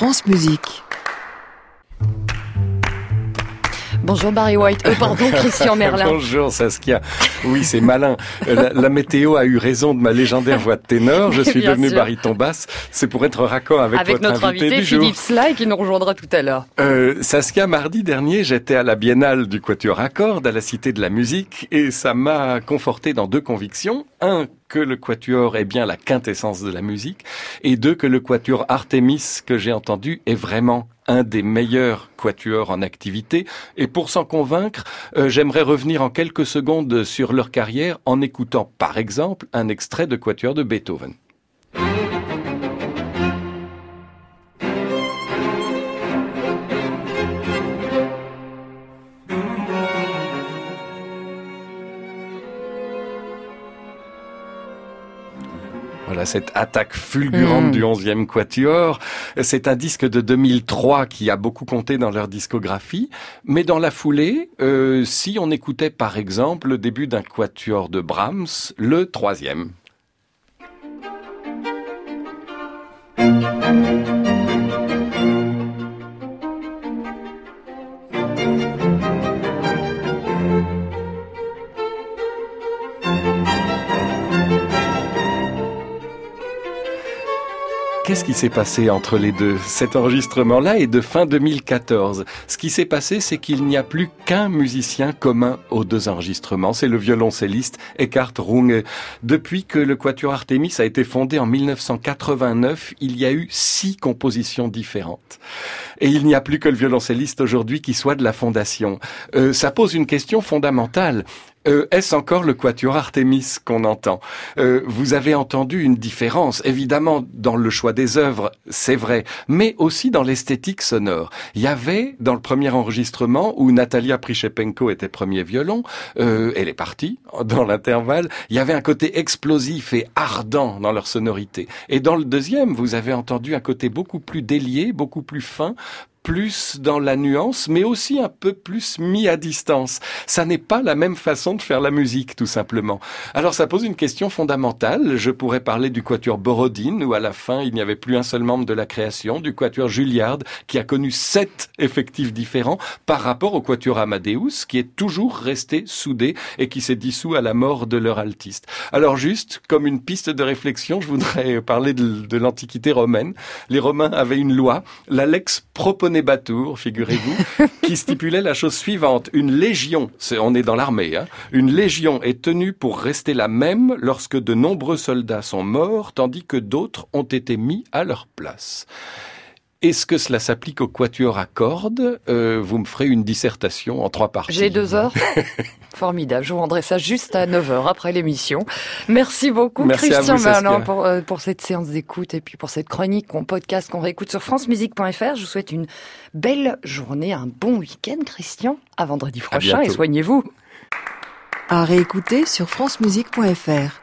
France Musique. Bonjour Barry White. Oh, pardon, Christian Merlin. Bonjour Saskia. Oui, c'est malin. Euh, la, météo a eu raison de ma légendaire voix de ténor. Je suis devenu baryton basse. C'est pour être raccord avec, avec notre invité, Philippe Sly qui nous rejoindra tout à l'heure. Euh, Saskia, mardi dernier, j'étais à la Biennale du Quatuor à cordes à la Cité de la Musique et ça m'a conforté dans deux convictions. Un, que le quatuor est bien la quintessence de la musique, et deux, que le quatuor Artemis que j'ai entendu est vraiment un des meilleurs quatuors en activité. Et pour s'en convaincre, euh, j'aimerais revenir en quelques secondes sur leur carrière en écoutant par exemple un extrait de quatuor de Beethoven. Voilà cette attaque fulgurante hmm. du 11e Quatuor. C'est un disque de 2003 qui a beaucoup compté dans leur discographie. Mais dans la foulée, euh, si on écoutait par exemple le début d'un Quatuor de Brahms, le troisième. Qu'est-ce qui s'est passé entre les deux Cet enregistrement-là est de fin 2014. Ce qui s'est passé, c'est qu'il n'y a plus qu'un musicien commun aux deux enregistrements. C'est le violoncelliste Eckhart Runge. Depuis que le Quatuor Artemis a été fondé en 1989, il y a eu six compositions différentes. Et il n'y a plus que le violoncelliste aujourd'hui qui soit de la fondation. Euh, ça pose une question fondamentale. Euh, est-ce encore le quatuor Artemis qu'on entend euh, Vous avez entendu une différence, évidemment, dans le choix des œuvres, c'est vrai, mais aussi dans l'esthétique sonore. Il y avait, dans le premier enregistrement, où Natalia Prichepenko était premier violon, euh, elle est partie dans l'intervalle, il y avait un côté explosif et ardent dans leur sonorité. Et dans le deuxième, vous avez entendu un côté beaucoup plus délié, beaucoup plus fin, plus dans la nuance, mais aussi un peu plus mis à distance. Ça n'est pas la même façon de faire la musique, tout simplement. Alors ça pose une question fondamentale. Je pourrais parler du quatuor Borodine, où à la fin il n'y avait plus un seul membre de la création, du quatuor Juilliard, qui a connu sept effectifs différents, par rapport au quatuor Amadeus, qui est toujours resté soudé et qui s'est dissous à la mort de leur altiste. Alors juste, comme une piste de réflexion, je voudrais parler de, de l'Antiquité romaine. Les Romains avaient une loi, la lex Batour, figurez-vous, qui stipulait la chose suivante. Une légion, on est dans l'armée, hein, une légion est tenue pour rester la même lorsque de nombreux soldats sont morts, tandis que d'autres ont été mis à leur place. Est-ce que cela s'applique au quatuor à cordes? Euh, Vous me ferez une dissertation en trois parties. J'ai deux heures. Formidable. Je vous rendrai ça juste à 9 heures après l'émission. Merci beaucoup, Christian Merlin, pour, euh, pour cette séance d'écoute et puis pour cette chronique qu'on podcast, qu'on réécoute sur francemusique.fr. Je vous souhaite une belle journée, un bon week-end, Christian. À vendredi prochain et soignez-vous. À réécouter sur francemusique.fr.